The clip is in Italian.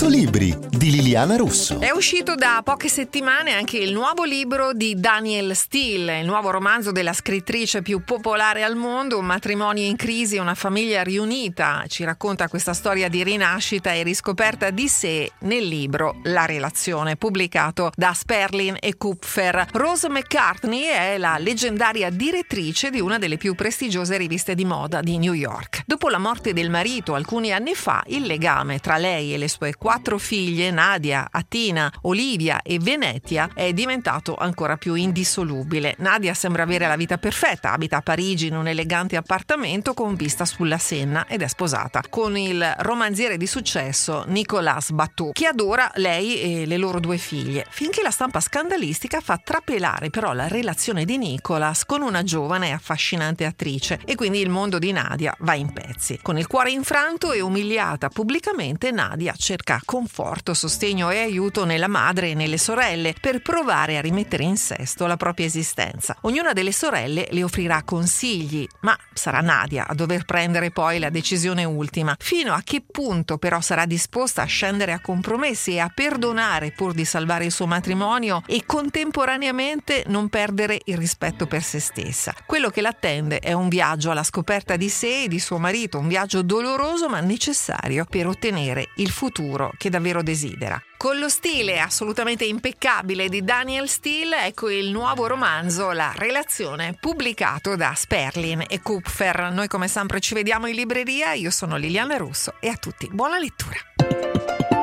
100 libri di Liliana Russo. È uscito da poche settimane anche il nuovo libro di Daniel Steele, il nuovo romanzo della scrittrice più popolare al mondo, Un matrimonio in crisi e una famiglia riunita. Ci racconta questa storia di rinascita e riscoperta di sé nel libro La relazione, pubblicato da Sperlin e Kupfer. Rose McCartney è la leggendaria direttrice di una delle più prestigiose riviste di moda di New York. Dopo la morte del marito alcuni anni fa, il legame tra lei e le sue quattro figlie, Nadia, Atina, Olivia e Venetia, è diventato ancora più indissolubile. Nadia sembra avere la vita perfetta, abita a Parigi in un elegante appartamento con vista sulla Senna ed è sposata con il romanziere di successo Nicolas Bateau, che adora lei e le loro due figlie, finché la stampa scandalistica fa trapelare però la relazione di Nicolas con una giovane e affascinante attrice e quindi il mondo di Nadia va in pezzi. Con il cuore infranto e umiliata pubblicamente, Nadia cerca conforto, sostegno e aiuto nella madre e nelle sorelle per provare a rimettere in sesto la propria esistenza. Ognuna delle sorelle le offrirà consigli, ma sarà Nadia a dover prendere poi la decisione ultima. Fino a che punto però sarà disposta a scendere a compromessi e a perdonare pur di salvare il suo matrimonio e contemporaneamente non perdere il rispetto per se stessa. Quello che l'attende è un viaggio alla scoperta di sé e di suo marito, un viaggio doloroso ma necessario per ottenere il futuro che davvero desidera. Con lo stile assolutamente impeccabile di Daniel Steele, ecco il nuovo romanzo La relazione, pubblicato da Sperlin e Kupfer. Noi come sempre ci vediamo in libreria, io sono Liliana Russo e a tutti buona lettura.